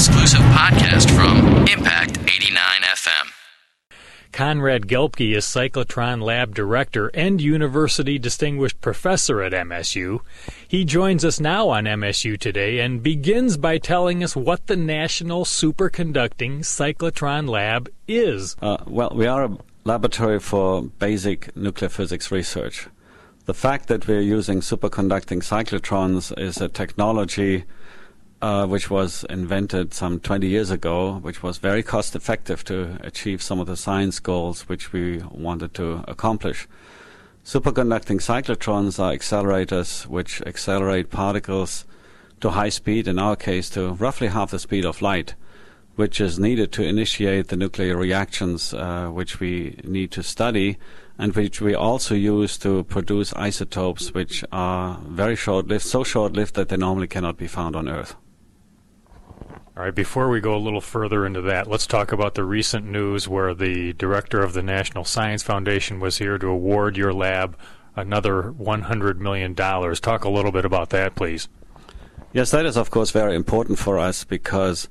exclusive podcast from Impact 89 FM. Konrad Gelbke is Cyclotron Lab Director and University Distinguished Professor at MSU. He joins us now on MSU Today and begins by telling us what the National Superconducting Cyclotron Lab is. Uh, well, we are a laboratory for basic nuclear physics research. The fact that we're using superconducting cyclotrons is a technology uh, which was invented some 20 years ago, which was very cost effective to achieve some of the science goals which we wanted to accomplish. Superconducting cyclotrons are accelerators which accelerate particles to high speed, in our case to roughly half the speed of light, which is needed to initiate the nuclear reactions uh, which we need to study and which we also use to produce isotopes which are very short lived, so short lived that they normally cannot be found on Earth. All right, before we go a little further into that, let's talk about the recent news where the director of the National Science Foundation was here to award your lab another $100 million. Talk a little bit about that, please. Yes, that is, of course, very important for us because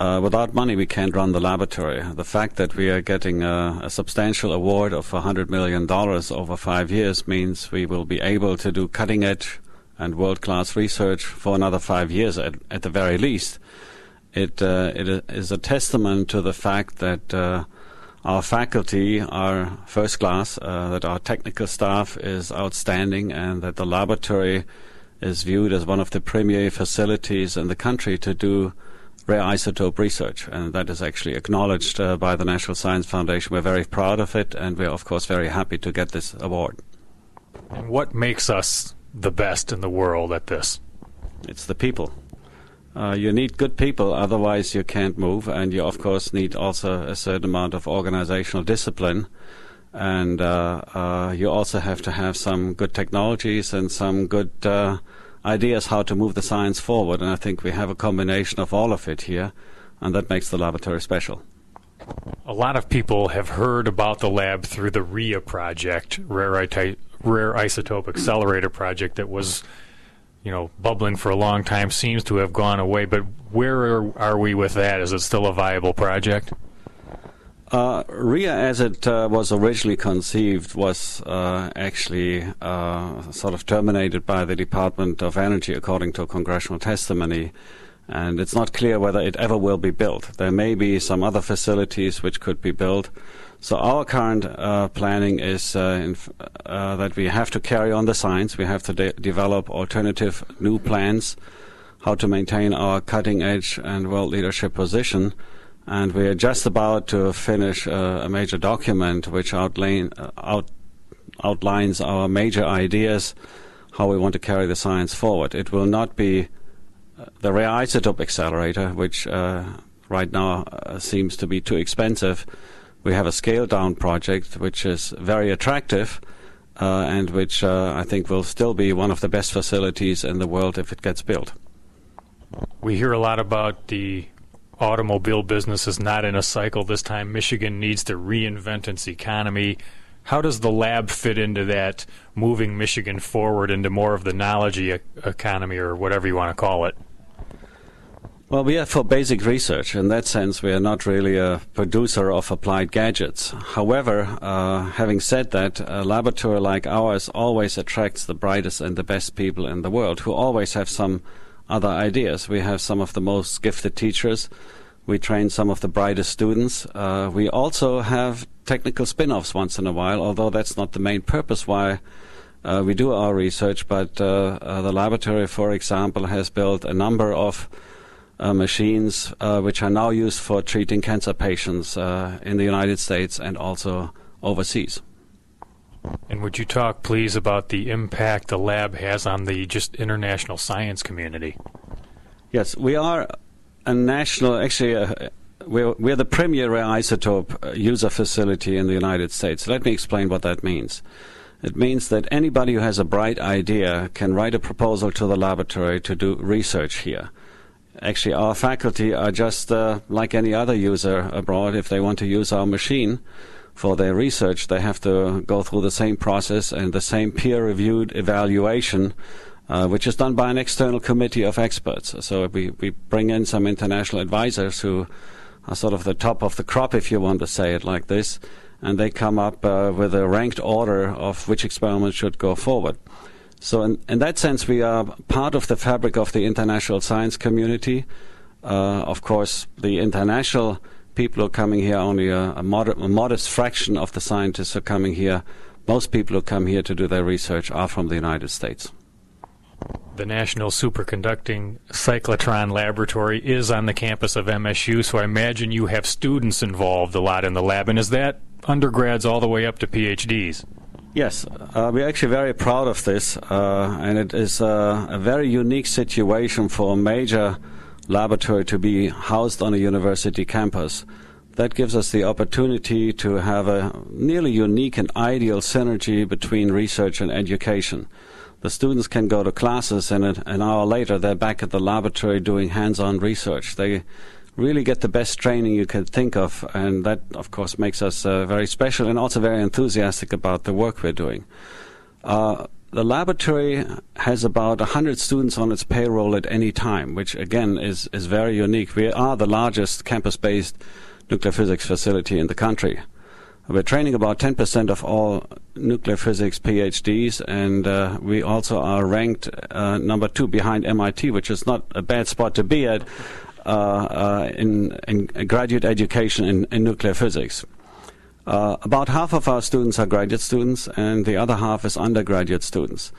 uh, without money we can't run the laboratory. The fact that we are getting a, a substantial award of $100 million over five years means we will be able to do cutting edge and world class research for another five years at, at the very least it uh, it is a testament to the fact that uh, our faculty are first class, uh, that our technical staff is outstanding, and that the laboratory is viewed as one of the premier facilities in the country to do rare isotope research, and that is actually acknowledged uh, by the National Science Foundation. We're very proud of it, and we're of course very happy to get this award. And what makes us the best in the world at this? It's the people. Uh, you need good people, otherwise you can't move, and you of course need also a certain amount of organizational discipline, and uh, uh, you also have to have some good technologies and some good uh, ideas how to move the science forward. And I think we have a combination of all of it here, and that makes the laboratory special. A lot of people have heard about the lab through the RIA project, Rare, Rare Isotope Accelerator project, that was you know, bubbling for a long time seems to have gone away. But where are, are we with that? Is it still a viable project? Uh, RIA, as it uh, was originally conceived, was uh, actually uh, sort of terminated by the Department of Energy, according to congressional testimony. And it's not clear whether it ever will be built. There may be some other facilities which could be built. So our current uh, planning is uh, uh, that we have to carry on the science. We have to de- develop alternative new plans, how to maintain our cutting edge and world leadership position. And we are just about to finish uh, a major document which outline, uh, out, outlines our major ideas, how we want to carry the science forward. It will not be uh, the rare isotope accelerator, which right now seems to be too expensive we have a scaled down project which is very attractive uh, and which uh, I think will still be one of the best facilities in the world if it gets built. We hear a lot about the automobile business is not in a cycle this time. Michigan needs to reinvent its economy. How does the lab fit into that, moving Michigan forward into more of the knowledge economy or whatever you want to call it? Well, we are for basic research. In that sense, we are not really a producer of applied gadgets. However, uh, having said that, a laboratory like ours always attracts the brightest and the best people in the world who always have some other ideas. We have some of the most gifted teachers. We train some of the brightest students. Uh, we also have technical spin offs once in a while, although that's not the main purpose why. Uh, we do our research, but uh, uh, the laboratory, for example, has built a number of uh, machines uh, which are now used for treating cancer patients uh, in the United States and also overseas. And would you talk, please, about the impact the lab has on the just international science community? Yes, we are a national, actually, uh, we're, we're the premier isotope uh, user facility in the United States. Let me explain what that means. It means that anybody who has a bright idea can write a proposal to the laboratory to do research here. Actually, our faculty are just uh, like any other user abroad. If they want to use our machine for their research, they have to go through the same process and the same peer reviewed evaluation uh, which is done by an external committee of experts. So we, we bring in some international advisors who are sort of the top of the crop, if you want to say it like this, and they come up uh, with a ranked order of which experiments should go forward. So in, in that sense, we are part of the fabric of the international science community. Uh, of course, the international people are coming here, only a, a, moder- a, modest fraction of the scientists are coming here. Most people who come here to do their research are from the United States. The National Superconducting Cyclotron Laboratory is on the campus of MSU, so I imagine you have students involved a lot in the lab. And is that undergrads all the way up to PhDs? Yes, uh, we're actually very proud of this, uh, and it is uh, a very unique situation for a major laboratory to be housed on a university campus. That gives us the opportunity to have a nearly unique and ideal synergy between research and education. The students can go to classes, and an hour later, they're back at the laboratory doing hands on research. They really get the best training you can think of, and that, of course, makes us uh, very special and also very enthusiastic about the work we're doing. Uh, the laboratory has about 100 students on its payroll at any time, which again is, is very unique. We are the largest campus based nuclear physics facility in the country. We're training about 10% of all nuclear physics PhDs, and uh, we also are ranked uh, number two behind MIT, which is not a bad spot to be at Uh, uh, in, in, graduate education in, in nuclear physics. Uh, about half of our students are graduate students, and the other half is undergraduate students.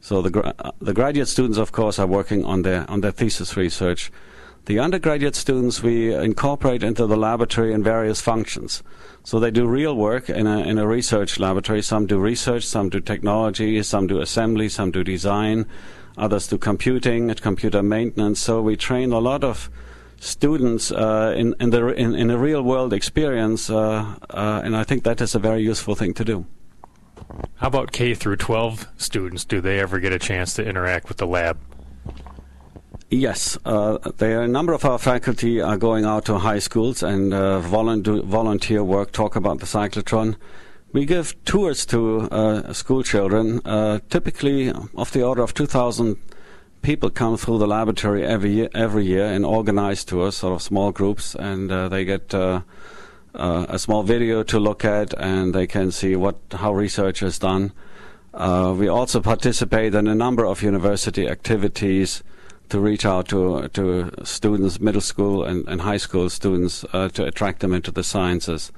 So the, gra- uh, the graduate students, of course, are working on their on their thesis research. The undergraduate students we incorporate into the laboratory in various functions. So they do real work in a, in a research laboratory. Some do research, some do technology, some do assembly, some do design, others do computing, computer maintenance. So we train a lot of students uh, in in the in, in a real world experience, uh, uh, and I think that is a very useful thing to do. How about K through 12 students? Do they ever get a chance to interact with the lab? Yes, uh, there are a number of our faculty are going out to high schools and uh, volunteer, volunteer work, talk about the cyclotron. We give tours to uh, school children, typically of the order of 2,000 people come through the laboratory every year, every year and organize tours, sort of small groups, and uh, they get uh, uh, a small video to look at, and they can see what how research is done. Uh, we also participate in a number of university activities to reach out to to students, middle school and, and high school students, uh, to attract them into the sciences.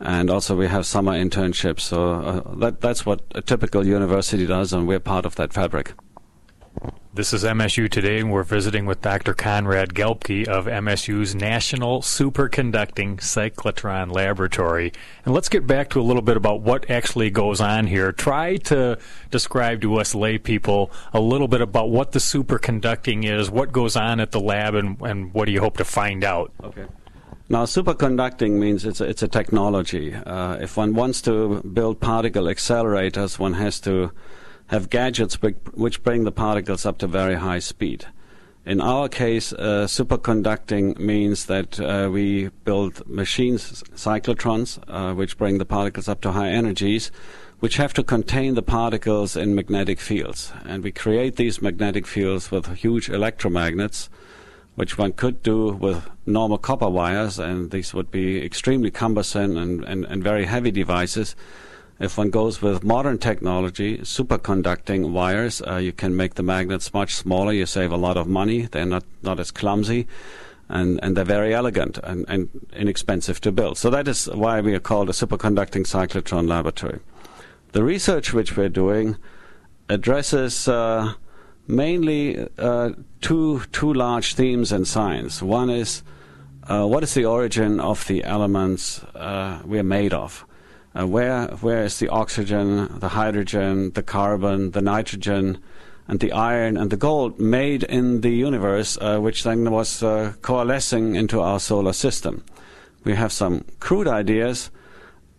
And also, we have summer internships. So uh, that, that's what a typical university does, and we're part of that fabric. This is MSU Today, and we're visiting with Dr. Konrad Gelbke of MSU's National Superconducting Cyclotron Laboratory. And let's get back to a little bit about what actually goes on here. Try to describe to us lay people a little bit about what the superconducting is, what goes on at the lab, and, and what do you hope to find out? Okay. Now, superconducting means it's a, it's a technology. Uh, if one wants to build particle accelerators, one has to have gadgets which bring the particles up to very high speed. In our case, uh, superconducting means that uh, we build machines, cyclotrons, uh, which bring the particles up to high energies, which have to contain the particles in magnetic fields. And we create these magnetic fields with huge electromagnets, which one could do with normal copper wires, and these would be extremely cumbersome and, and, and very heavy devices. If one goes with modern technology, superconducting wires, uh, you can make the magnets much smaller. You save a lot of money. They're not, not as clumsy. And, and they're very elegant and, and inexpensive to build. So that is why we are called a superconducting cyclotron laboratory. The research which we're doing addresses uh, mainly uh, two two large themes in science. One is uh, what is the origin of the elements uh, we're made of? Uh, where where is the oxygen, the hydrogen, the carbon, the nitrogen, and the iron and the gold made in the universe, uh, which then was uh, coalescing into our solar system? We have some crude ideas,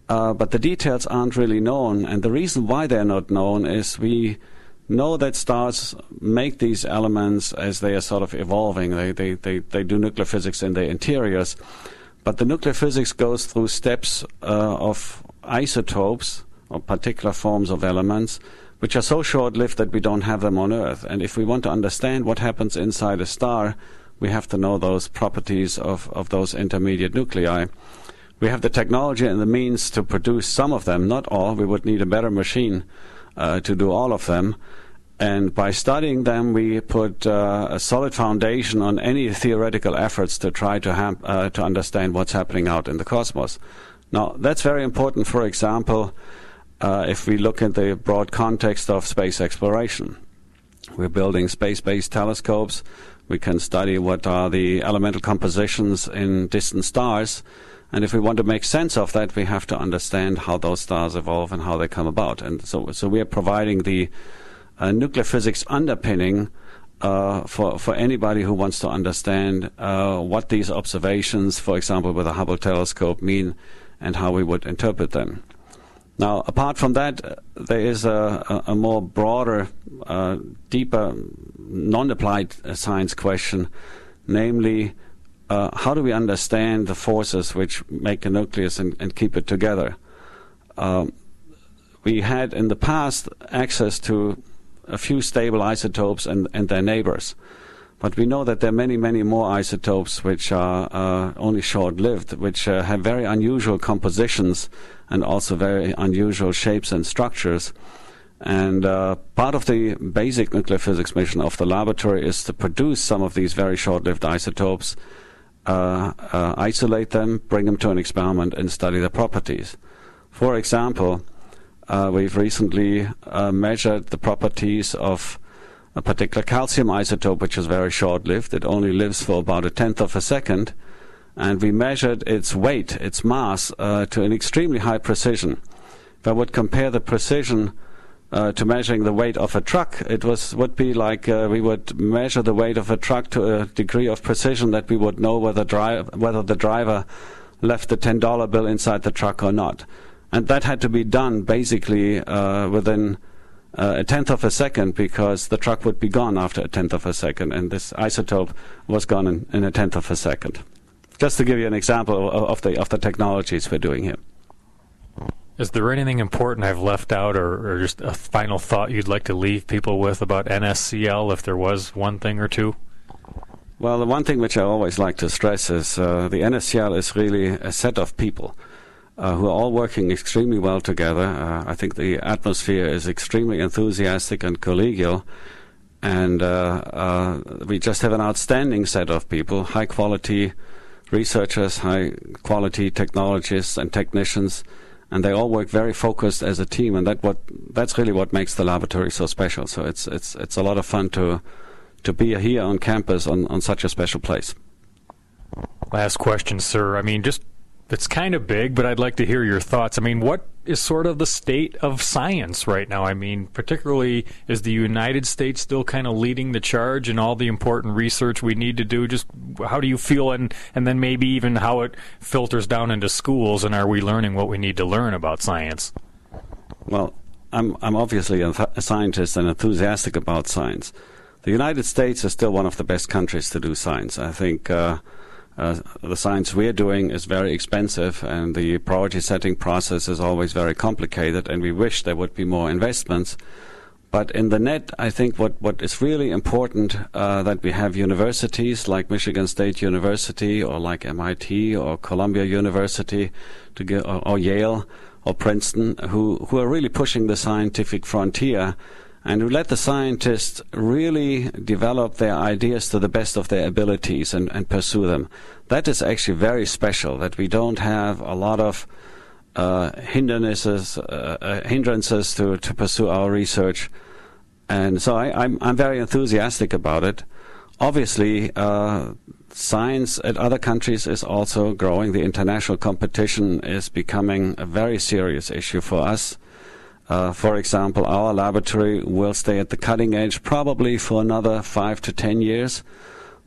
uh, but the details aren't really known. And the reason why they're not known is we know that stars make these elements as they are sort of evolving. They, they, they, they do nuclear physics in their interiors. But the nuclear physics goes through steps uh, of isotopes or particular forms of elements, which are so short lived that we don't have them on Earth. And if we want to understand what happens inside a star, we have to know those properties of, of those intermediate nuclei. We have the technology and the means to produce some of them, not all. We would need a better machine uh, to do all of them. And by studying them, we put uh, a solid foundation on any theoretical efforts to try to, ha- uh, to understand what's happening out in the cosmos. Now, that's very important, for example, uh, if we look at the broad context of space exploration. We're building space based telescopes. We can study what are the elemental compositions in distant stars. And if we want to make sense of that, we have to understand how those stars evolve and how they come about. And so, so we are providing the uh, nuclear physics underpinning uh, for for anybody who wants to understand uh, what these observations, for example, with the Hubble telescope, mean and how we would interpret them. Now, apart from that, there is a, a, more broader, uh, deeper, non-applied uh, science question, namely, uh, how do we understand the forces which make a nucleus and, and keep it together? Um, we had in the past access to a few stable isotopes and, and their neighbors. But we know that there are many, many more isotopes which are uh, only short lived, which uh, have very unusual compositions and also very unusual shapes and structures. And uh, part of the basic nuclear physics mission of the laboratory is to produce some of these very short lived isotopes, uh, uh, isolate them, bring them to an experiment, and study their properties. For example, uh, we've recently measured the properties of a particular calcium isotope, which is very short lived. It only lives for about a tenth of a second. And we measured its weight, its mass, uh, to an extremely high precision. If I would compare the precision uh, to measuring the weight of a truck, it was would be like uh, we would measure the weight of a truck to a degree of precision that we would know whether, dri- whether the driver left the ten dollar bill inside the truck or not. And that had to be done basically uh, within uh, a tenth of a second because the truck would be gone after a tenth of a second, and this isotope was gone in, in a tenth of a second. Just to give you an example of, of the of the technologies we're doing here. Is there anything important I've left out, or, or just a final thought you'd like to leave people with about NSCL, if there was one thing or two? Well, the one thing which I always like to stress is uh, the NSCL is really a set of people uh, who are all working extremely well together. Uh, I think the atmosphere is extremely enthusiastic and collegial, and uh, uh, we just have an outstanding set of people, high quality researchers, high quality technologists and technicians, and they all work very focused as a team, and that what that's really what makes the laboratory so special. So it's it's it's a lot of fun to to be here on campus on, on such a special place. Last question, sir. I mean, just it's kind of big, but I'd like to hear your thoughts. I mean, what is sort of the state of science right now? I mean, particularly is the United States still kind of leading the charge in all the important research we need to do? Just how do you feel, and and then maybe even how it filters down into schools, and are we learning what we need to learn about science? Well, I'm I'm obviously a, th- a scientist and enthusiastic about science. The United States is still one of the best countries to do science. I think. Uh, uh, the science we're doing is very expensive and the priority setting process is always very complicated and we wish there would be more investments. But in the net, I think what, what is really important uh, that we have universities like Michigan State University or like MIT or Columbia University to get, or, or Yale or Princeton who, who are really pushing the scientific frontier and to let the scientists really develop their ideas to the best of their abilities and, and pursue them. That is actually very special, that we don't have a lot of uh, hindrances, uh, uh, hindrances to, to pursue our research. And so I, am I'm, I'm very enthusiastic about it. Obviously, uh, science at other countries is also growing. The international competition is becoming a very serious issue for us. Uh, for example, our laboratory will stay at the cutting edge probably for another five to ten years,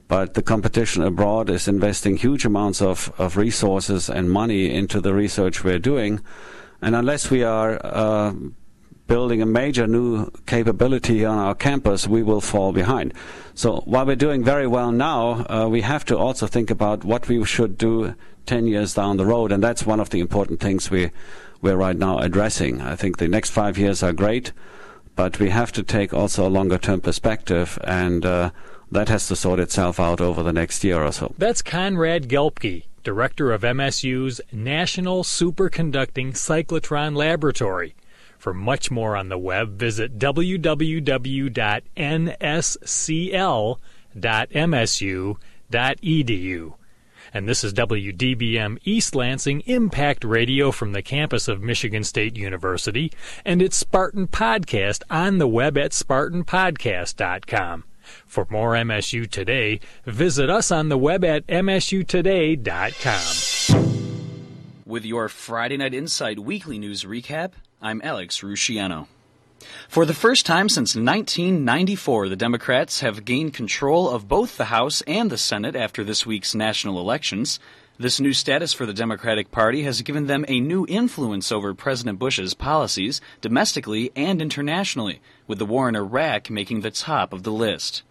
but the competition abroad is investing huge amounts of, of resources and money into the research we're doing. And unless we are uh, building a major new capability on our campus, we will fall behind. So while we're doing very well now, uh, we have to also think about what we should do 10 years down the road, and that's one of the important things we we're right now addressing. I think the next five years are great, but we have to take also a longer term perspective, and uh, that has to sort itself out over the next year or so. That's Konrad Gelbke, director of MSU's National Superconducting Cyclotron Laboratory. For much more on the web, visit www.nscl.msu.edu. And this is WDBM East Lansing Impact Radio from the campus of Michigan State University, and it's Spartan Podcast on the web at spartanpodcast.com. For more MSU Today, visit us on the web at msutoday.com. With your Friday Night Insight weekly news recap, I'm Alex Rusciano. For the first time since 1994, the Democrats have gained control of both the House and the Senate after this week's national elections. This new status for the Democratic Party has given them a new influence over President Bush's policies, domestically and internationally, with the war in Iraq making the top of the list.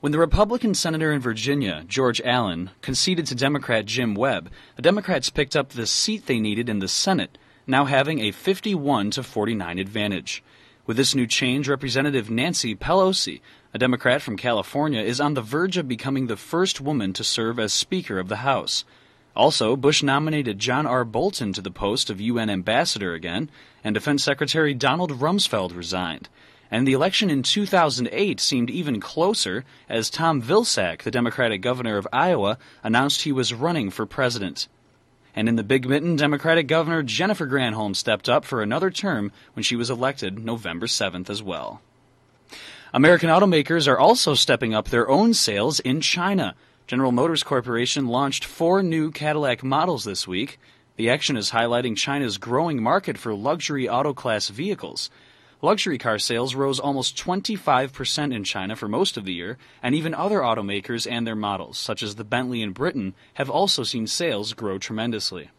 When the Republican senator in Virginia, George Allen, conceded to Democrat Jim Webb, the Democrats picked up the seat they needed in the Senate, now having a 51 to 49 advantage. With this new change, Representative Nancy Pelosi, a Democrat from California, is on the verge of becoming the first woman to serve as Speaker of the House. Also, Bush nominated John R. Bolton to the post of UN ambassador again, and Defense Secretary Donald Rumsfeld resigned. And the election in 2008 seemed even closer as Tom Vilsack, the Democratic governor of Iowa, announced he was running for president. And in the Big Mitten, Democratic Governor Jennifer Granholm stepped up for another term when she was elected November 7th as well. American automakers are also stepping up their own sales in China. General Motors Corporation launched four new Cadillac models this week. The action is highlighting China's growing market for luxury auto class vehicles. Luxury car sales rose almost 25% in China for most of the year, and even other automakers and their models, such as the Bentley in Britain, have also seen sales grow tremendously.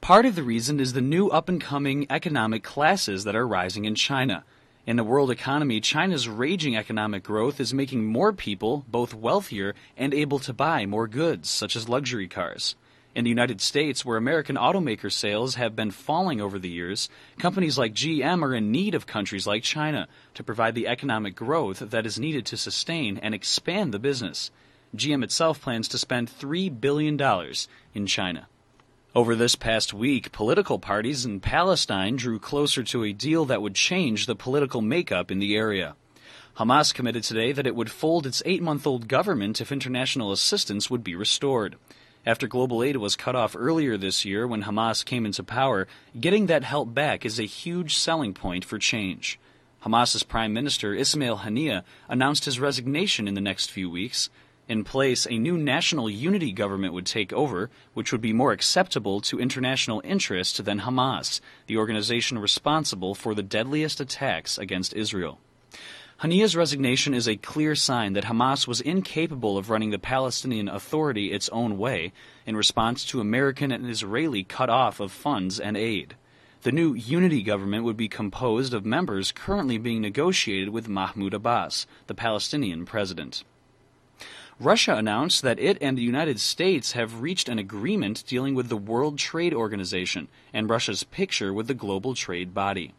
Part of the reason is the new up and coming economic classes that are rising in China. In the world economy, China's raging economic growth is making more people both wealthier and able to buy more goods, such as luxury cars. In the United States, where American automaker sales have been falling over the years, companies like GM are in need of countries like China to provide the economic growth that is needed to sustain and expand the business. GM itself plans to spend $3 billion in China. Over this past week, political parties in Palestine drew closer to a deal that would change the political makeup in the area. Hamas committed today that it would fold its eight month old government if international assistance would be restored. After global aid was cut off earlier this year when Hamas came into power, getting that help back is a huge selling point for change. Hamas's Prime Minister Ismail Haniyeh announced his resignation in the next few weeks. In place, a new national unity government would take over, which would be more acceptable to international interest than Hamas, the organization responsible for the deadliest attacks against Israel. Haniyeh's resignation is a clear sign that Hamas was incapable of running the Palestinian Authority its own way in response to American and Israeli cut off of funds and aid. The new unity government would be composed of members currently being negotiated with Mahmoud Abbas, the Palestinian president. Russia announced that it and the United States have reached an agreement dealing with the World Trade Organization and Russia's picture with the global trade body.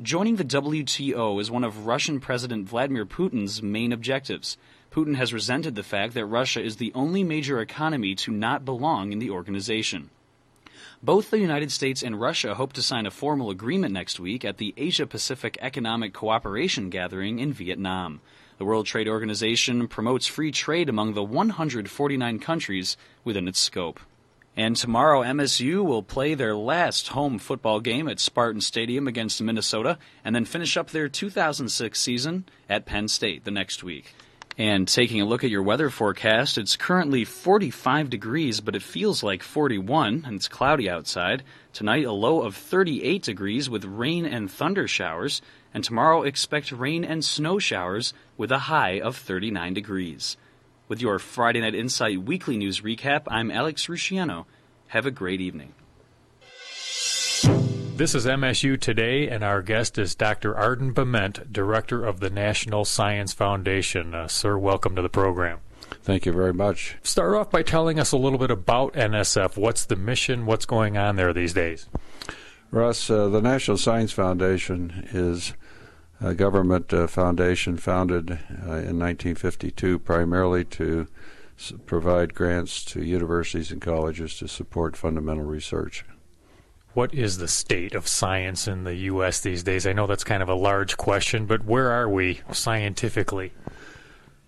Joining the WTO is one of Russian President Vladimir Putin's main objectives. Putin has resented the fact that Russia is the only major economy to not belong in the organization. Both the United States and Russia hope to sign a formal agreement next week at the Asia Pacific Economic Cooperation Gathering in Vietnam. The World Trade Organization promotes free trade among the 149 countries within its scope. And tomorrow, MSU will play their last home football game at Spartan Stadium against Minnesota, and then finish up their 2006 season at Penn State the next week. And taking a look at your weather forecast, it's currently 45 degrees, but it feels like 41, and it's cloudy outside. Tonight, a low of 38 degrees with rain and thunder showers, and tomorrow, expect rain and snow showers with a high of 39 degrees. With your Friday Night Insight weekly news recap, I'm Alex Rusciano. Have a great evening. This is MSU Today, and our guest is Dr. Arden Bement, Director of the National Science Foundation. Uh, sir, welcome to the program. Thank you very much. Start off by telling us a little bit about NSF. What's the mission? What's going on there these days? Russ, uh, the National Science Foundation is a government uh, foundation founded uh, in 1952 primarily to s- provide grants to universities and colleges to support fundamental research. What is the state of science in the U.S. these days? I know that's kind of a large question, but where are we scientifically?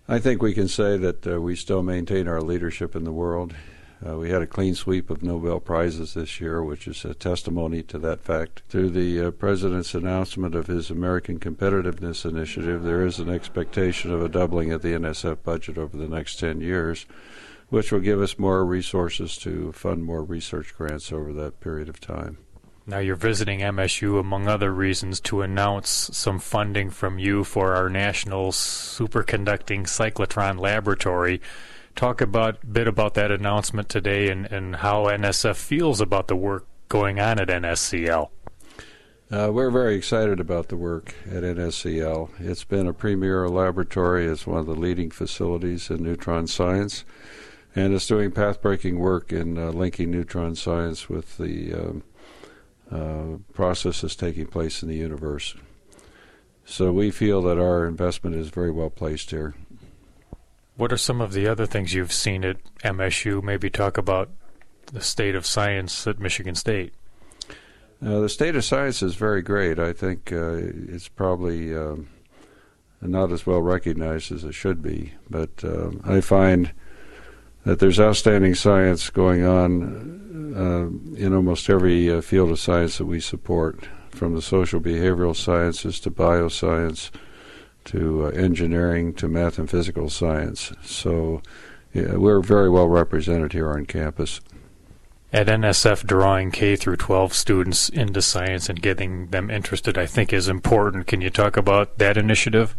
I think we can say that uh, we still maintain our leadership in the world. Uh, we had a clean sweep of Nobel Prizes this year, which is a testimony to that fact. Through the uh, President's announcement of his American Competitiveness Initiative, there is an expectation of a doubling of the NSF budget over the next 10 years, which will give us more resources to fund more research grants over that period of time. Now you're visiting MSU, among other reasons, to announce some funding from you for our national superconducting cyclotron laboratory. Talk about a bit about that announcement today and, and how NSF feels about the work going on at NSCL. Uh, we're very excited about the work at NSCL. It's been a premier laboratory. It's one of the leading facilities in neutron science, and it's doing path-breaking work in uh, linking neutron science with the um, uh, processes taking place in the universe. So we feel that our investment is very well placed here. What are some of the other things you've seen at MSU? Maybe talk about the state of science at Michigan State. Uh, the state of science is very great. I think uh, it's probably um, not as well recognized as it should be, but um, I find that there's outstanding science going on uh, in almost every uh, field of science that we support, from the social behavioral sciences to bioscience to uh, engineering to math and physical science. So yeah, we're very well represented here on campus. At NSF, drawing K through 12 students into science and getting them interested, I think, is important. Can you talk about that initiative?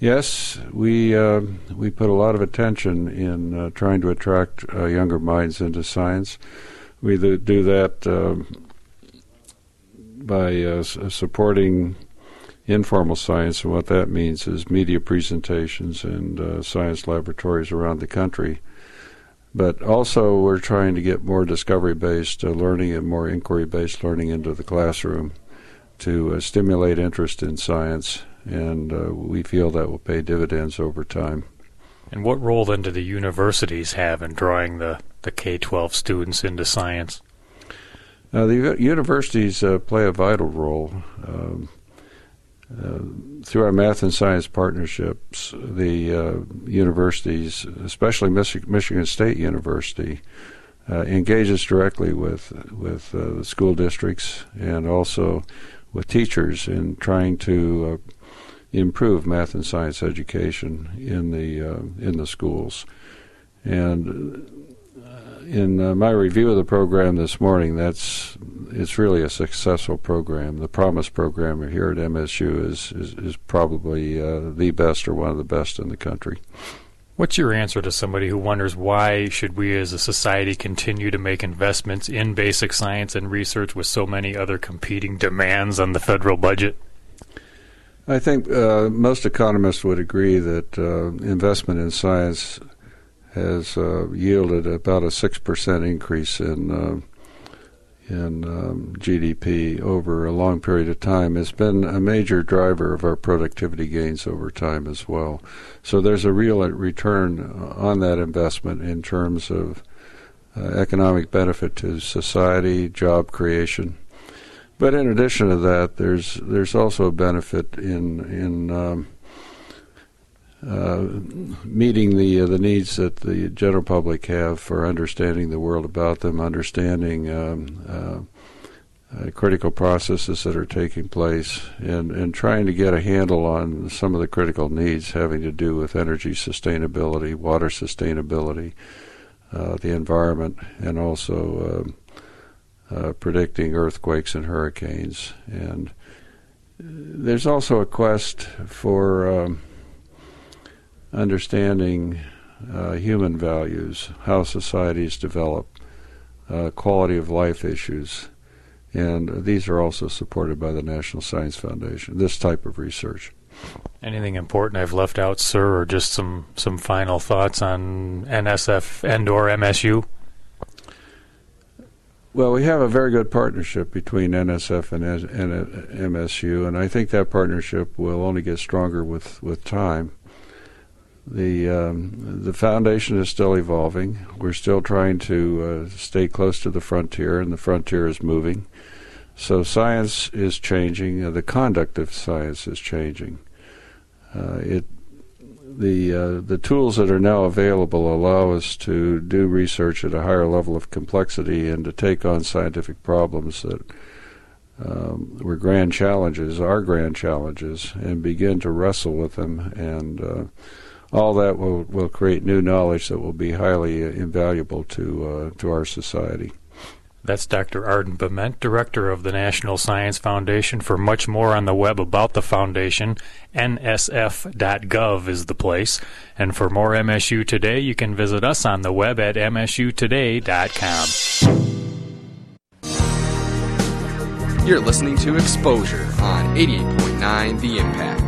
Yes, we uh, we put a lot of attention in uh, trying to attract uh, younger minds into science. We do that um, by uh, supporting informal science, and what that means is media presentations and uh, science laboratories around the country. But also, we're trying to get more discovery-based uh, learning and more inquiry-based learning into the classroom to stimulate interest in science and uh, we feel that will pay dividends over time. And what role then do the universities have in drawing the, the K 12 students into science? Uh, the universities uh, play a vital role. Um, uh, through our math and science partnerships, the uh, universities, especially Mich- Michigan State University, uh, engages directly with with the school districts and also with teachers in trying to improve math and science education in the uh, in the schools. And uh, in uh, my review of the program this morning, that's it's really a successful program. The Promise program here at MSU is is, is probably uh, the best or one of the best in the country. What's your answer to somebody who wonders why should we as a society continue to make investments in basic science and research with so many other competing demands on the federal budget? I think uh, most economists would agree that uh, investment in science has uh, yielded about a six percent increase in uh, in um, GDP over a long period of time. It's been a major driver of our productivity gains over time as well. So there's a real return on that investment in terms of uh, economic benefit to society, job creation. But in addition to that, there's there's also a benefit in in um, meeting the uh, the needs that the general public have for understanding the world about them, understanding um, uh, uh, critical processes that are taking place, and and trying to get a handle on some of the critical needs having to do with energy sustainability, water sustainability, uh, the environment, and also. Um, uh, predicting earthquakes and hurricanes. And there's also a quest for um, understanding uh, human values, how societies develop, uh, quality of life issues. And these are also supported by the National Science Foundation, this type of research. Anything important I've left out, sir, or just some, some final thoughts on NSF and or MSU? Well, we have a very good partnership between NSF and, and MSU, and I think that partnership will only get stronger with, with time. The um, the foundation is still evolving. We're still trying to uh, stay close to the frontier, and the frontier is moving. So science is changing. Uh, the conduct of science is changing. Uh, it the uh, the tools that are now available allow us to do research at a higher level of complexity and to take on scientific problems that um, were grand challenges, are grand challenges, and begin to wrestle with them. And uh, all that will, will create new knowledge that will be highly uh, invaluable to uh, to our society. That's Dr. Arden Bement, Director of the National Science Foundation. For much more on the web about the foundation, nsf.gov is the place. And for more MSU Today, you can visit us on the web at msutoday.com. You're listening to Exposure on 88.9 The Impact.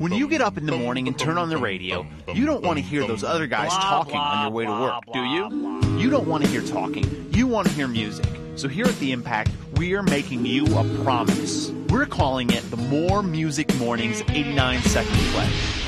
When you get up in the morning and turn on the radio, you don't want to hear those other guys talking on your way to work, do you? You don't want to hear talking. You want to hear music. So here at The Impact, we are making you a promise. We're calling it the More Music Mornings 89 Second Pledge.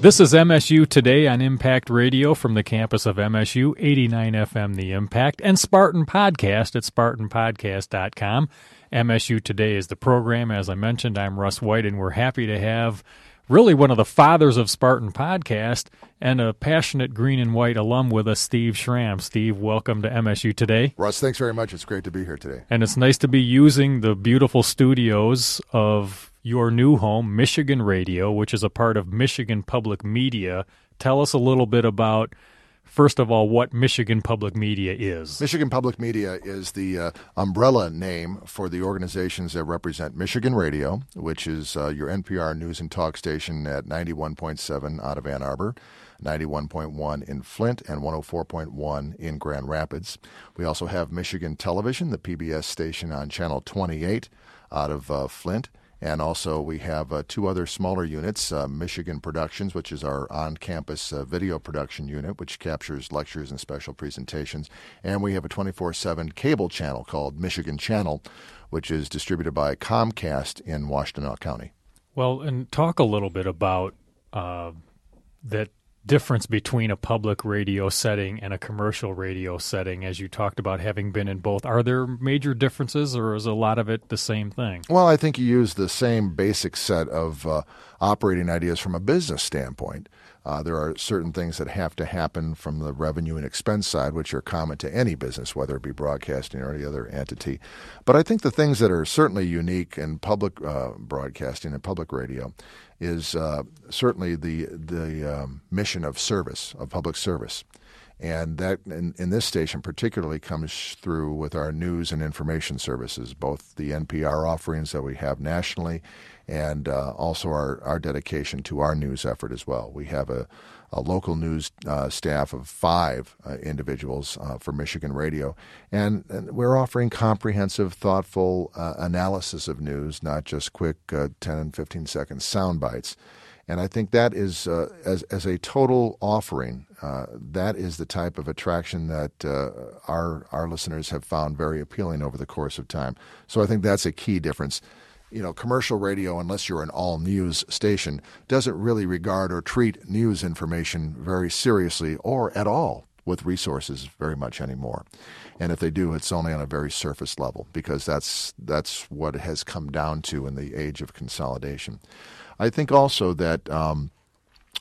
This is MSU Today on Impact Radio from the campus of MSU, 89 FM The Impact, and Spartan Podcast at SpartanPodcast.com. MSU Today is the program. As I mentioned, I'm Russ White, and we're happy to have really one of the fathers of Spartan Podcast and a passionate green and white alum with us, Steve Schram. Steve, welcome to MSU Today. Russ, thanks very much. It's great to be here today. And it's nice to be using the beautiful studios of your new home, Michigan Radio, which is a part of Michigan Public Media. Tell us a little bit about, first of all, what Michigan Public Media is. Michigan Public Media is the uh, umbrella name for the organizations that represent Michigan Radio, which is uh, your NPR news and talk station at 91.7 out of Ann Arbor. 91.1 in Flint and 104.1 in Grand Rapids. We also have Michigan Television, the PBS station on Channel 28 out of uh, Flint. And also, we have uh, two other smaller units uh, Michigan Productions, which is our on campus uh, video production unit, which captures lectures and special presentations. And we have a 24 7 cable channel called Michigan Channel, which is distributed by Comcast in Washtenaw County. Well, and talk a little bit about uh, that difference between a public radio setting and a commercial radio setting as you talked about having been in both. Are there major differences or is a lot of it the same thing? Well i think you use the same basic set of uh, operating ideas from a business standpoint uh, there are certain things that have to happen from the revenue and expense side, which are common to any business, whether it be broadcasting or any other entity. But I think the things that are certainly unique in public uh, broadcasting and public radio is uh, certainly the the um, mission of service of public service, and that in, in, this station particularly comes through with our news and information services, both the NPR offerings that we have nationally, and uh, also our our dedication to our news effort as well. We have a a local news uh, staff of five uh, individuals uh, for Michigan Radio. And, and, we're offering comprehensive, thoughtful uh, analysis of news, not just quick uh, 10 and 15 second sound bites. And I think that is, as, as a total offering, that is the type of attraction that our, our listeners have found very appealing over the course of time. So I think that's a key difference you know, commercial radio, unless you're an all news station, doesn't really regard or treat news information very seriously or at all with resources very much anymore. And if they do, it's only on a very surface level because that's that's what it has come down to in the age of consolidation. I think also that um,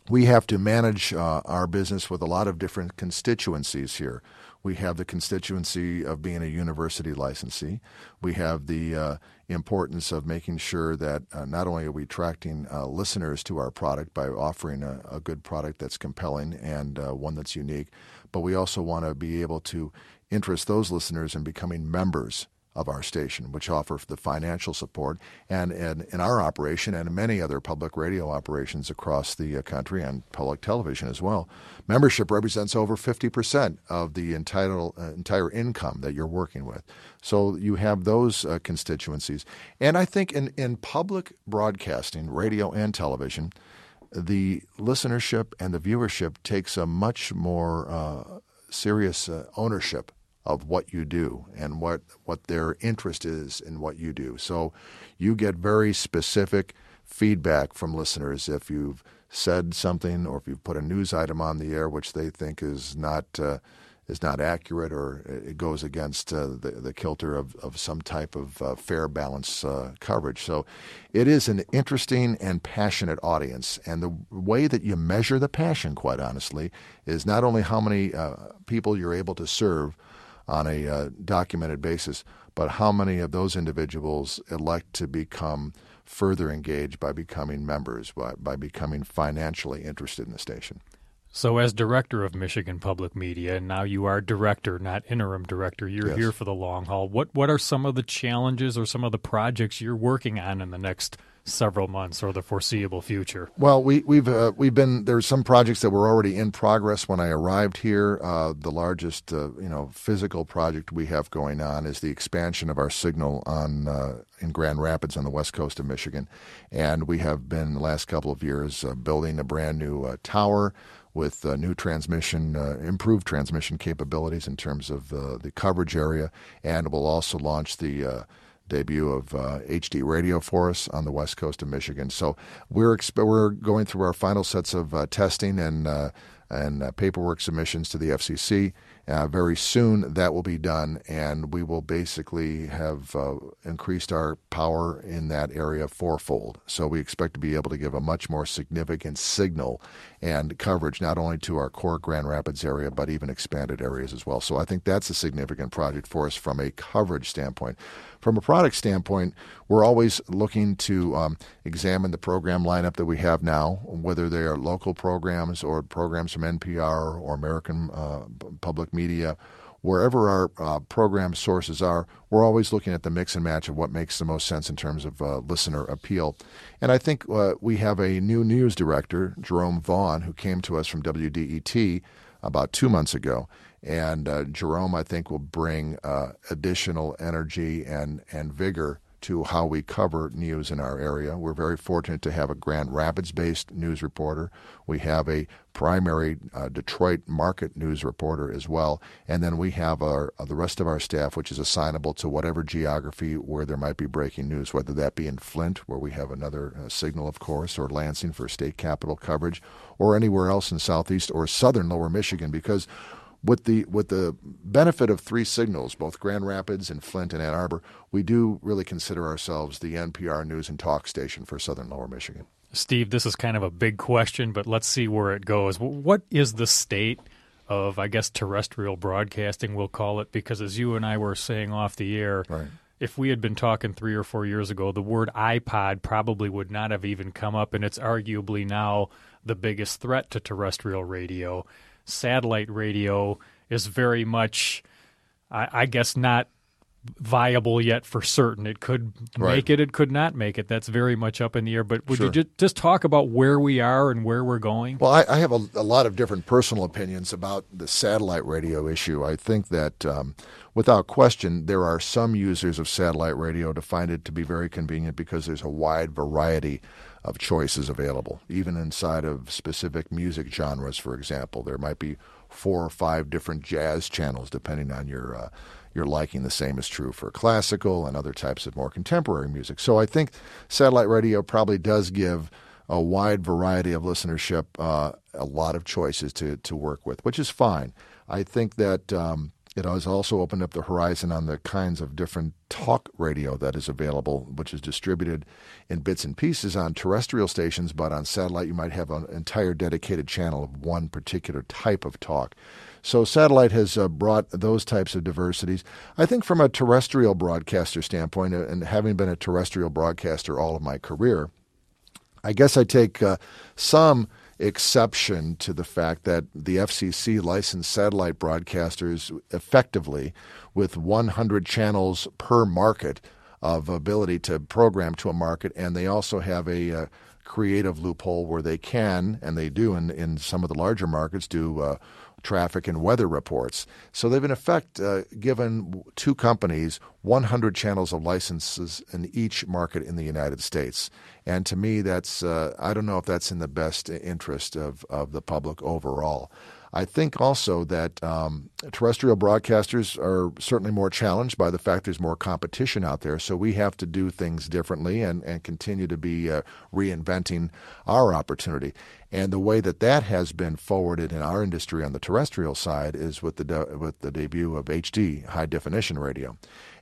we have to manage uh, our business with a lot of different constituencies here. We have the constituency of being a university licensee. We have the uh, importance of making sure that uh, not only are we attracting uh, listeners to our product by offering a, a good product that's compelling and uh, one that's unique, but we also want to be able to interest those listeners in becoming members of our station, which offer the financial support. And, in our operation and many other public radio operations across the uh, country and public television as well, membership represents over 50% of the entire, uh, entire income that you're working with. So you have those uh, constituencies. And I think in, in public broadcasting, radio and television, the listenership and the viewership takes a much more uh, serious uh, ownership of what you do and what, what their interest is in what you do. So you get very specific feedback from listeners if you've said something or if you've put a news item on the air which they think is not uh, is not accurate or it goes against uh, the, the kilter of, of some type of uh, fair balance uh, coverage. So it is an interesting and passionate audience. And the way that you measure the passion, quite honestly, is not only how many uh, people you're able to serve, on a uh, documented basis, but how many of those individuals elect to become further engaged by becoming members, by, by becoming financially interested in the station. So, as director of Michigan Public Media, and now you are director, not interim director, you're yes. here for the long haul. What what are some of the challenges or some of the projects you're working on in the next several months or the foreseeable future? Well, we, we've uh, we've been there's some projects that were already in progress when I arrived here. Uh, the largest uh, you know physical project we have going on is the expansion of our signal on uh, in Grand Rapids on the west coast of Michigan, and we have been the last couple of years uh, building a brand new uh, tower with uh, new transmission, uh, improved transmission capabilities in terms of uh, the coverage area, and we'll also launch the debut of uh, HD radio for us on the west coast of Michigan. So we're exp- we're going through our final sets of uh, testing and uh, and uh, paperwork submissions to the FCC. Uh, very soon that will be done, and we will basically have uh, increased our power in that area fourfold. So we expect to be able to give a much more significant signal and coverage not only to our core Grand Rapids area, but even expanded areas as well. So I think that's a significant project for us from a coverage standpoint. From a product standpoint, we're always looking to um, examine the program lineup that we have now, whether they are local programs or programs from NPR or American uh, Public Media. Wherever our uh, program sources are, we're always looking at the mix and match of what makes the most sense in terms of uh, listener appeal. And I think uh, we have a new news director, Jerome Vaughn, who came to us from WDET about two months ago. And uh, Jerome, I think, will bring uh, additional energy and, and vigor to how we cover news in our area. We're very fortunate to have a Grand Rapids based news reporter. We have a primary uh, Detroit market news reporter as well. And then we have our, uh, the rest of our staff, which is assignable to whatever geography where there might be breaking news, whether that be in Flint, where we have another uh, signal, of course, or Lansing for state capital coverage, or anywhere else in southeast or southern lower Michigan, because with the with the benefit of three signals, both Grand Rapids and Flint and Ann Arbor, we do really consider ourselves the NPR news and talk station for Southern Lower Michigan. Steve, this is kind of a big question, but let's see where it goes. What is the state of, I guess, terrestrial broadcasting? We'll call it because, as you and I were saying off the air. Right. If we had been talking three or four years ago, the word iPod probably would not have even come up, and it's arguably now the biggest threat to terrestrial radio satellite radio is very much, I, I guess, not viable yet for certain. It could Right. make it, it could not make it. That's very much up in the air. But would Sure. you just, just talk about where we are and where we're going? Well, I, I have a, a lot of different personal opinions about the satellite radio issue. I think that, um, without question, there are some users of satellite radio to find it to be very convenient because there's a wide variety of choices available. Even inside of specific music genres, for example, there might be four or five different jazz channels depending on your uh, your liking. The same is true for classical and other types of more contemporary music. So I think satellite radio probably does give a wide variety of listenership, uh, a lot of choices to, to work with, which is fine. I think that um, it has also opened up the horizon on the kinds of different talk radio that is available, which is distributed in bits and pieces on terrestrial stations, but on satellite you might have an entire dedicated channel of one particular type of talk. So satellite has uh, brought those types of diversities. I think from a terrestrial broadcaster standpoint, uh, and having been a terrestrial broadcaster all of my career, I guess I take uh, some exception to the fact that the FCC licensed satellite broadcasters effectively with 100 channels per market of ability to program to a market, and they also have a uh, creative loophole where they can, and they do in, in some of the larger markets, do uh, traffic and weather reports. So they've in effect uh, given two companies 100 channels of licenses in each market in the United States. And to me, that's uh, I don't know if that's in the best interest of, of the public overall. I think also that um, terrestrial broadcasters are certainly more challenged by the fact there's more competition out there. So we have to do things differently and, and continue to be uh, reinventing our opportunity. And the way that that has been forwarded in our industry on the terrestrial side is with the de- with the debut of HD high definition radio.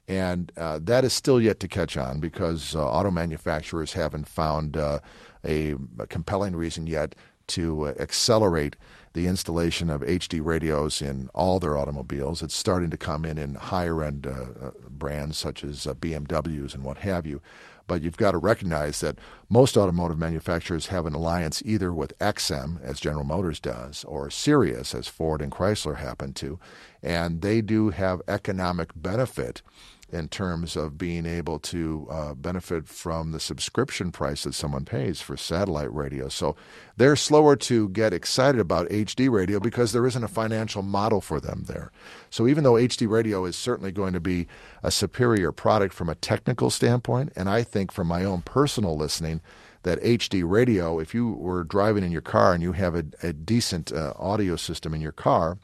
And uh, that is still yet to catch on because uh, auto manufacturers haven't found uh, a, a compelling reason yet to uh, accelerate the installation of HD radios in all their automobiles. It's starting to come in in higher end uh, uh, brands such as uh, BMWs and what have you. But you've got to recognize that most automotive manufacturers have an alliance either with XM, as General Motors does, or Sirius, as Ford and Chrysler happen to. And they do have economic benefit in terms of being able to uh, benefit from the subscription price that someone pays for satellite radio. So they're slower to get excited about HD radio because there isn't a financial model for them there. So even though HD radio is certainly going to be a superior product from a technical standpoint, and I think from my own personal listening, that HD radio, if you were driving in your car and you have a, a decent uh, audio system in your car,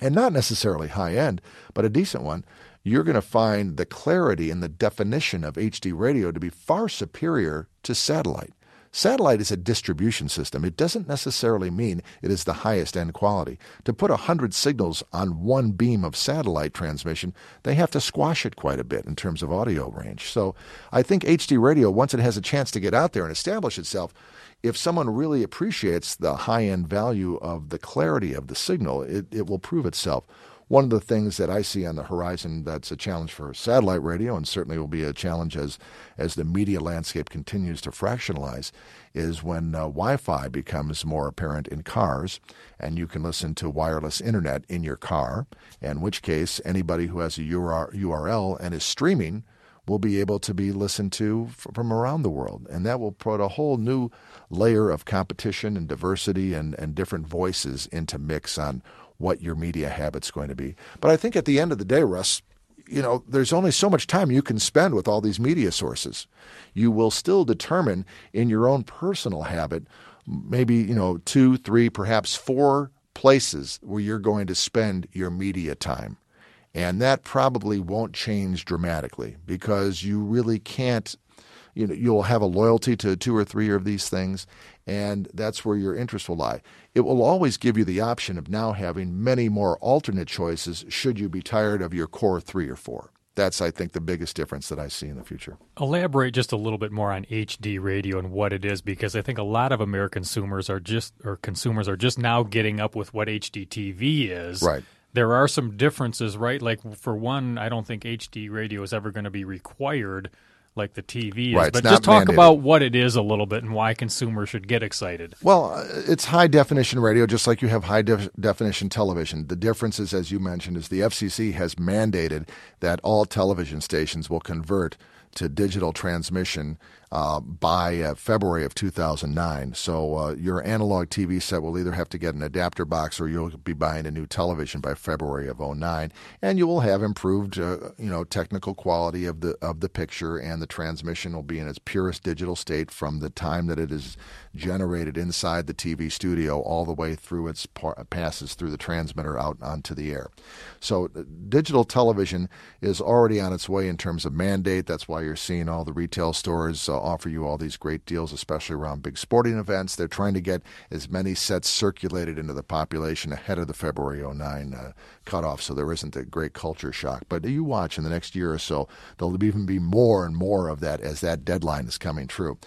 and not necessarily high end, but a decent one, you're going to find the clarity and the definition of HD radio to be far superior to satellite. Satellite is a distribution system. It doesn't necessarily mean it is the highest end quality. To put 100 signals on one beam of satellite transmission, they have to squash it quite a bit in terms of audio range. So I think HD radio, once it has a chance to get out there and establish itself, if someone really appreciates the high end value of the clarity of the signal, it, it will prove itself. One of the things that I see on the horizon that's a challenge for satellite radio, and certainly will be a challenge as, as the media landscape continues to fractionalize, is when uh, Wi Fi becomes more apparent in cars and you can listen to wireless internet in your car, in which case anybody who has a URL and is streaming will be able to be listened to from around the world. And that will put a whole new layer of competition and diversity and, and different voices into mix on what your media habit's going to be. But I think at the end of the day, Russ, you know, there's only so much time you can spend with all these media sources. You will still determine in your own personal habit, maybe, you know, two, three, perhaps four places where you're going to spend your media time. And that probably won't change dramatically because you really can't you know you'll have a loyalty to two or three of these things and that's where your interest will lie it will always give you the option of now having many more alternate choices should you be tired of your core three or four that's i think the biggest difference that i see in the future Elaborate just a little bit more on HD radio and what it is, because I think a lot of American consumers are just or consumers are just now getting up with what HD TV is. Right. There are some differences, right? Like for one, I don't think HD radio is ever going to be required like the TV is. Right, but just talk mandated. about what it is a little bit and why consumers should get excited. Well, uh, it's high definition radio, just like you have high def- definition television. The difference is, as you mentioned, is the FCC has mandated that all television stations will convert to digital transmission uh, by uh, February of 2009. So uh, your analog TV set will either have to get an adapter box or you'll be buying a new television by February of 09, and you will have improved, uh, you know, technical quality of the of the picture, and the transmission will be in its purest digital state from the time that it is generated inside the TV studio all the way through its par- passes through the transmitter out onto the air. So uh, digital television is already on its way in terms of mandate. That's why you're seeing all the retail stores uh, offer you all these great deals, especially around big sporting events. They're trying to get as many sets circulated into the population ahead of the February 09 uh, cutoff, so there isn't a great culture shock. But you watch in the next year or so, there'll even be more and more of that as that deadline is coming true.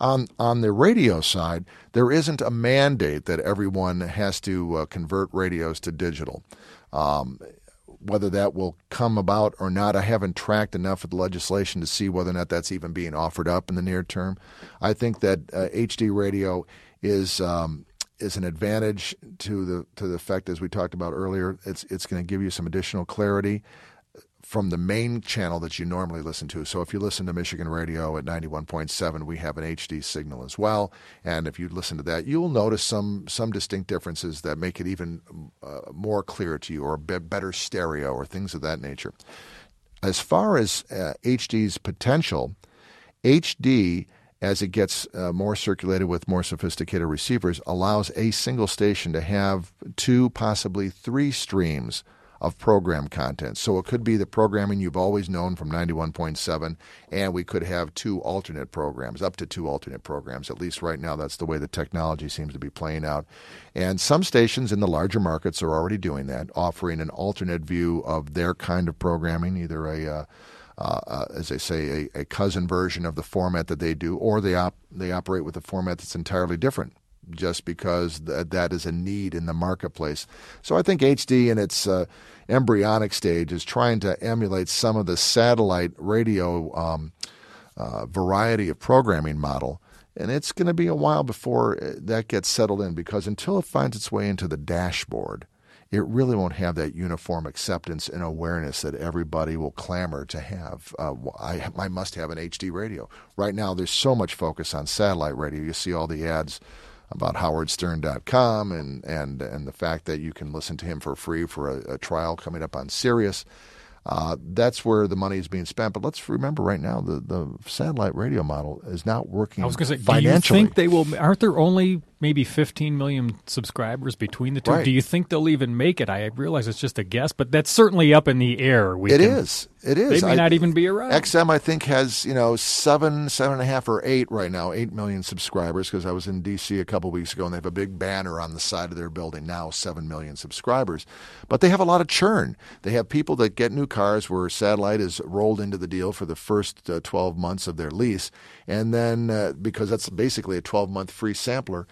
On on the radio side, there isn't a mandate that everyone has to uh, convert radios to digital. Um, whether that will come about or not, I haven't tracked enough of the legislation to see whether or not that's even being offered up in the near term. I think that uh, HD radio is um, is an advantage to the to the effect as we talked about earlier. It's it's going to give you some additional clarity from the main channel that you normally listen to. So if you listen to Michigan Radio at 91.7, we have an HD signal as well. And if you listen to that, you'll notice some some distinct differences that make it even uh, more clear to you or be- better stereo or things of that nature. As far as uh, HD's potential, HD as it gets uh, more circulated with more sophisticated receivers, allows a single station to have two, possibly three streams of program content. So it could be the programming you've always known from 91.7, and we could have two alternate programs, up to two alternate programs. At least right now, that's the way the technology seems to be playing out. And some stations in the larger markets are already doing that, offering an alternate view of their kind of programming, either a uh, uh, uh, as they say, a, a, cousin version of the format that they do, or they op- they operate with a format that's entirely different, just because th- that is a need in the marketplace. So I think HD and its uh, embryonic stage is trying to emulate some of the satellite radio um, uh, variety of programming model. And it's going to be a while before uh, that gets settled in because until it finds its way into the dashboard, it really won't have that uniform acceptance and awareness that everybody will clamor to have. Uh, I, I must have an HD radio. Right now, there's so much focus on satellite radio. You see all the ads about howardstern.com and, and, and the fact that you can listen to him for free for a, a trial coming up on Sirius. Uh, that's where the money is being spent. But let's remember right now the, the satellite radio model is not working I was going to say, financially. do you think they will? Aren't there only maybe 15 million subscribers between the two? Right. Do you think they'll even make it? I realize it's just a guess, but that's certainly up in the air. We It can- is. It is. They may I- not even be around. XM, I think, has you know seven, seven and a half, or eight right now, eight million subscribers. Because I was in D.C. a couple weeks ago, and they have a big banner on the side of their building now, seven million subscribers. But they have a lot of churn. They have people that get new cars where satellite is rolled into the deal for the first uh, twelve months of their lease, and then uh, because that's basically a twelve month free sampler.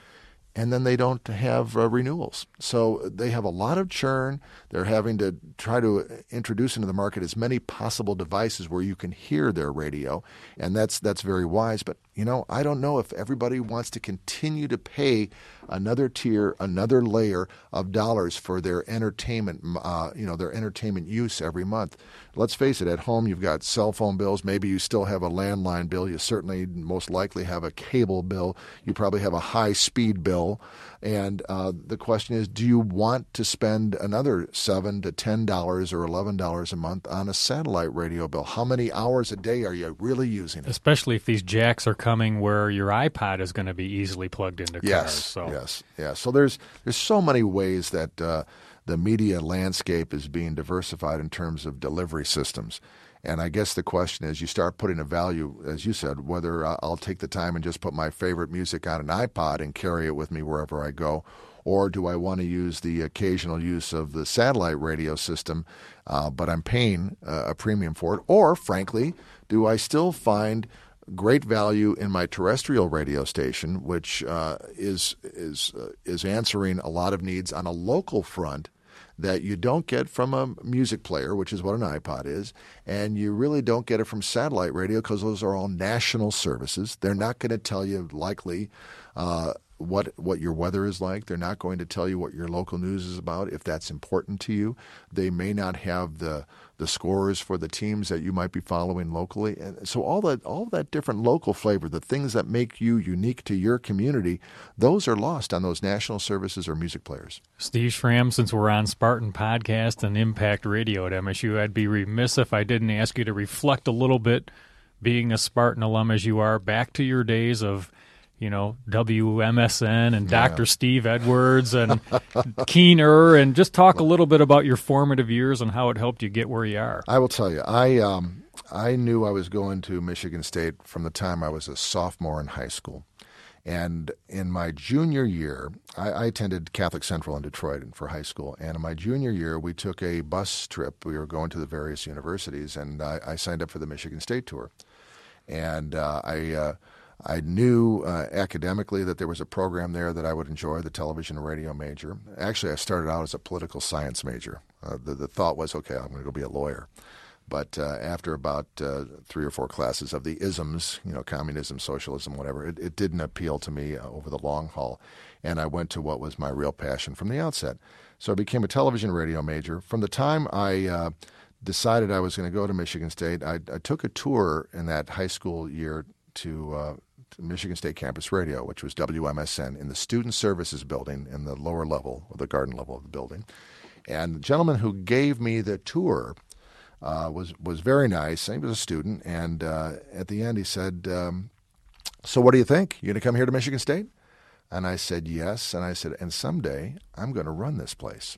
And then they don't have uh, renewals. So they have a lot of churn. They're having to try to introduce into the market as many possible devices where you can hear their radio, and that's that's very wise. But you know, I don't know if everybody wants to continue to pay another tier, another layer of dollars for their entertainment, uh, you know, their entertainment use every month. Let's face it, at home you've got cell phone bills. Maybe you still have a landline bill. You certainly, most likely, have a cable bill. You probably have a high speed bill. And uh, the question is, do you want to spend another seven to ten dollars or eleven dollars a month on a satellite radio bill? How many hours a day are you really using it? Especially if these jacks are coming where your iPod is going to be easily plugged into Yes, cars. So. yes, yeah. So there's there's so many ways that uh, the media landscape is being diversified in terms of delivery systems. And I guess the question is, you start putting a value, as you said, whether I'll take the time and just put my favorite music on an iPod and carry it with me wherever I go, or do I want to use the occasional use of the satellite radio system, uh, but I'm paying uh, a premium for it, or frankly, do I still find great value in my terrestrial radio station, which uh, is is uh, is answering a lot of needs on a local front that you don't get from a music player, which is what an iPod is, and you really don't get it from satellite radio because those are all national services. They're not going to tell you likely. Uh, what what your weather is like. They're not going to tell you what your local news is about if that's important to you. They may not have the the scores for the teams that you might be following locally. And so all that all that different local flavor, the things that make you unique to your community, those are lost on those national services or music players. Steve Schram, since we're on Spartan Podcast and Impact Radio at MSU, I'd be remiss if I didn't ask you to reflect a little bit, being a Spartan alum as you are, back to your days of you know, WMSN and yeah. Dr. Steve Edwards and Keener, and just talk a little bit about your formative years and how it helped you get where you are. I will tell you, I um, I knew I was going to Michigan State from the time I was a sophomore in high school. And in my junior year, I, I, attended Catholic Central in Detroit for high school. And in my junior year, we took a bus trip. We were going to the various universities, and I, I signed up for the Michigan State tour. And uh, I uh, I knew uh, academically that there was a program there that I would enjoy, the television and radio major. Actually, I started out as a political science major. Uh, the, the thought was, okay, I'm going to go be a lawyer. But uh, after about uh, three or four classes of the isms, you know, communism, socialism, whatever, it, it didn't appeal to me uh, over the long haul. And I went to what was my real passion from the outset. So I became a television radio major. From the time I uh, decided I was going to go to Michigan State, I, I, took a tour in that high school year to Michigan State Campus Radio, which was WMSN, in the Student Services Building in the lower level, or the garden level of the building. And the gentleman who gave me the tour uh, was was very nice. He was a student, and uh, at the end he said, um, "So what do you think? You going to come here to Michigan State?" And I said, "Yes." And I said, "And someday I'm going to run this place."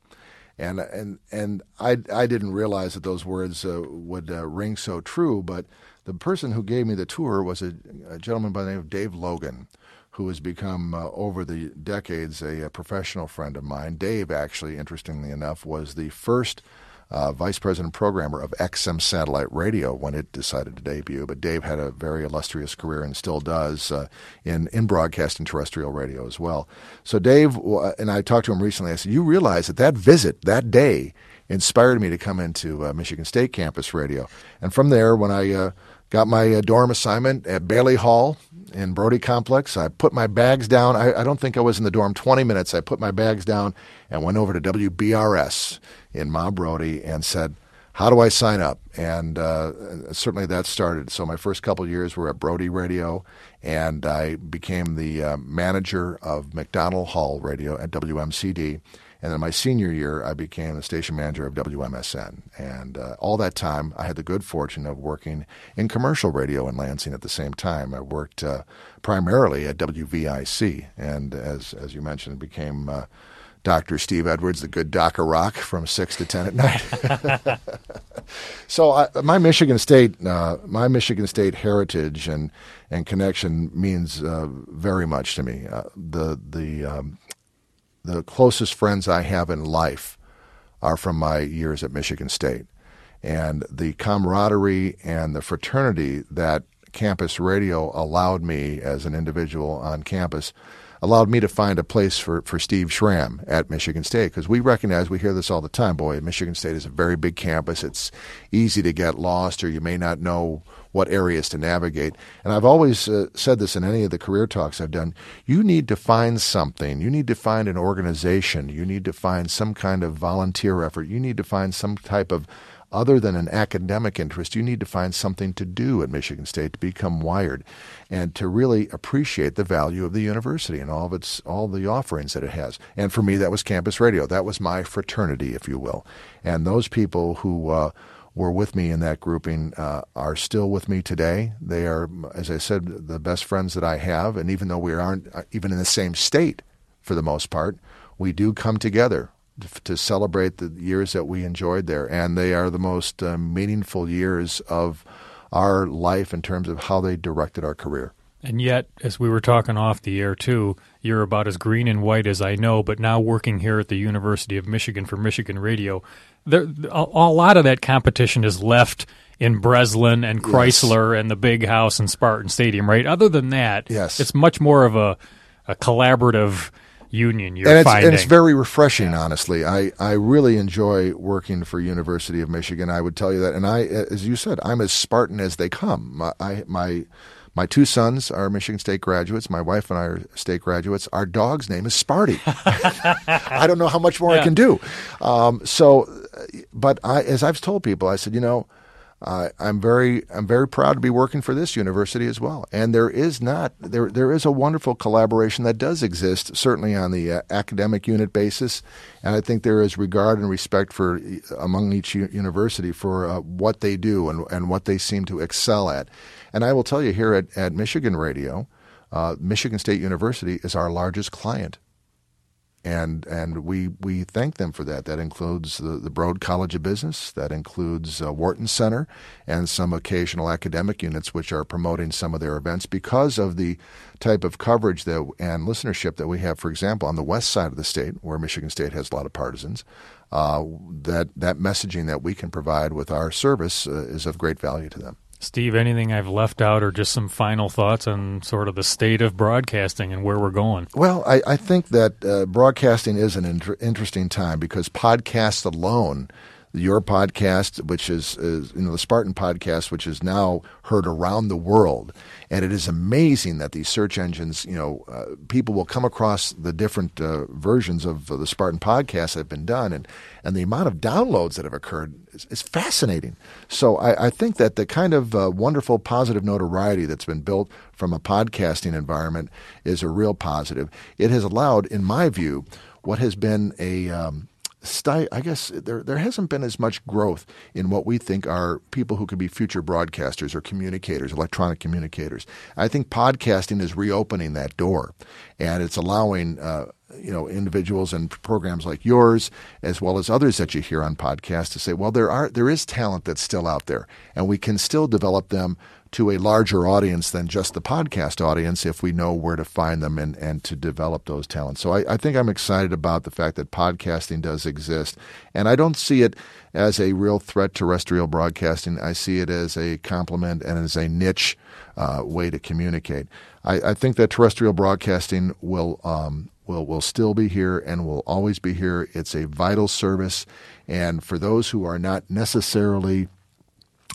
And and and I I didn't realize that those words uh, would uh, ring so true, but the person who gave me the tour was a, a gentleman by the name of Dave Logan, who has become, uh, over the decades, a, a, professional friend of mine. Dave, actually, interestingly enough, was the first uh, vice president programmer of XM Satellite Radio when it decided to debut. But Dave had a very illustrious career and still does uh, in, in broadcasting terrestrial radio as well. So, Dave, and I talked to him recently, I said, You realize that that visit, that day, inspired me to come into uh, Michigan State campus radio. And from there, when I uh, got my uh, dorm assignment at Bailey Hall in Brody Complex. I put my bags down. I, I, don't think I was in the dorm 20 minutes. I put my bags down and went over to WBRS in Mount Brody and said, how do I sign up? And uh, certainly that started. So my first couple years were at Brody Radio, and I became the uh, manager of McDonald Hall Radio at WMCD. And then my senior year, I became the station manager of WMSN. And uh, all that time, I had the good fortune of working in commercial radio in Lansing at the same time. I worked uh, primarily at WVIC, and as as you mentioned, became uh, Dr. Steve Edwards, the good Doc of Rock, from six to ten at night. so I, my Michigan State, uh, my Michigan State heritage and and connection means uh, very much to me. Uh, the the um, the closest friends I have in life are from my years at Michigan State. And the camaraderie and the fraternity that campus radio allowed me as an individual on campus allowed me to find a place for, for Steve Schram at Michigan State because we recognize, we hear this all the time. Boy, Michigan State is a very big campus. It's easy to get lost or you may not know what areas to navigate. And I've always uh, said this in any of the career talks I've done. You need to find something. You need to find an organization. You need to find some kind of volunteer effort. You need to find some type of other than an academic interest, you need to find something to do at Michigan State to become wired and to really appreciate the value of the university and all of its all the offerings that it has. And for me, that was campus radio. That was my fraternity, if you will. And those people who uh, were with me in that grouping uh, are still with me today. They are, as I said, the best friends that I have. And even though we aren't uh, even in the same state for the most part, we do come together to celebrate the years that we enjoyed there. And they are the most uh, meaningful years of our life in terms of how they directed our career. And yet, as we were talking off the air too, you're about as green and white as I know. But now working here at the University of Michigan for Michigan Radio, there a, a lot of that competition is left in Breslin and Chrysler yes. and the big house and Spartan Stadium, right? Other than that, yes. it's much more of a, a collaborative union you're and it's, finding. and it's very refreshing, honestly. I, I really enjoy working for University of Michigan. I would tell you that, and I, as you said, I'm as Spartan as they come. My, I, my my two sons are Michigan State graduates. My wife and I are state graduates. Our dog's name is Sparty. I don't know how much more Yeah. I can do. Um, so, but I, as I've told people, I said, you know, uh, I'm very I'm very proud to be working for this university as well. And there is not there there is a wonderful collaboration that does exist certainly on the uh, academic unit basis, and I think there is regard and respect for among each u- university for uh, what they do and and what they seem to excel at. And I will tell you here at, at Michigan Radio, uh, Michigan State University is our largest client and and we we thank them for that. That includes the, the Broad College of Business, that includes uh, Wharton Center, and some occasional academic units which are promoting some of their events because of the type of coverage that and listenership that we have. For example, on the west side of the state, where Michigan State has a lot of partisans, uh, that that messaging that we can provide with our service uh, is of great value to them. Steve, anything I've left out, or just some final thoughts on sort of the state of broadcasting and where we're going? Well, I, I think that uh, broadcasting is an inter- interesting time because podcasts alone, your podcast, which is, is you know the Spartan podcast, which is now heard around the world, and it is amazing that these search engines, you know, uh, people will come across the different uh, versions of the Spartan podcast that have been done, and and the amount of downloads that have occurred is, is fascinating. So I, I think that the kind of uh, wonderful positive notoriety that's been built from a podcasting environment is a real positive. It has allowed, in my view, what has been a um, I guess there there hasn't been as much growth in what we think are people who could be future broadcasters or communicators, electronic communicators. I think podcasting is reopening that door, and it's allowing. Uh, you know, individuals and programs like yours, as well as others that you hear on podcasts, to say, well, there are there is talent that's still out there, and we can still develop them to a larger audience than just the podcast audience if we know where to find them and, and to develop those talents. So I, I think I'm excited about the fact that podcasting does exist. And I don't see it as a real threat to terrestrial broadcasting. I see it as a complement and as a niche uh, way to communicate. I, I think that terrestrial broadcasting will um, will will still be here and will always be here. It's a vital service, and for those who are not necessarily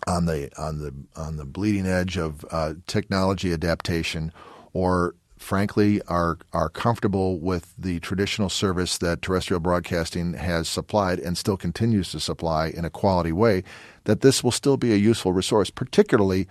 on the on the on the bleeding edge of uh, technology adaptation, or frankly are are comfortable with the traditional service that terrestrial broadcasting has supplied and still continues to supply in a quality way, that this will still be a useful resource, particularly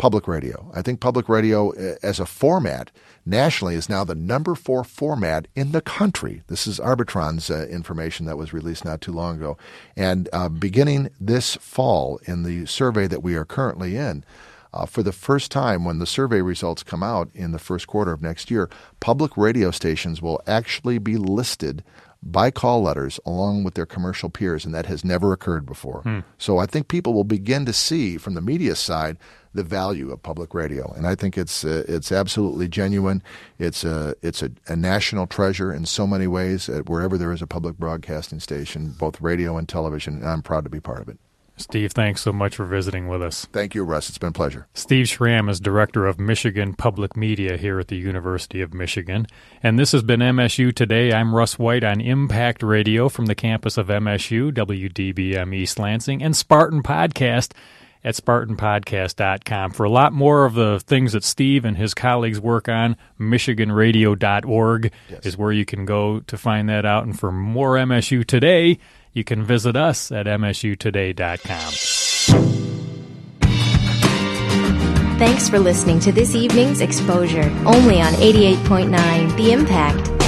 public radio. I think public radio uh, as a format nationally is now the number four format in the country. This is Arbitron's uh, information that was released not too long ago. And uh, beginning this fall in the survey that we are currently in, uh, for the first time, when the survey results come out in the first quarter of next year, public radio stations will actually be listed by call letters along with their commercial peers, and that has never occurred before. Hmm. So I think people will begin to see from the media side the value of public radio, and I think it's uh, it's absolutely genuine. It's a it's a, a national treasure in so many ways. Wherever there is a public broadcasting station, both radio and television, and I'm proud to be part of it. Steve, thanks so much for visiting with us. Thank you, Russ. It's been a pleasure. Steve Schram is Director of Michigan Public Media here at the University of Michigan. And this has been MSU Today. I'm Russ White on Impact Radio from the campus of MSU, WDBM East Lansing, and Spartan Podcast at SpartanPodcast.com. For a lot more of the things that Steve and his colleagues work on, MichiganRadio.org is where you can go to find that out. And for more MSU Today, you can visit us at MSUToday.com. Thanks for listening to this evening's exposure, only on 88.9 The Impact.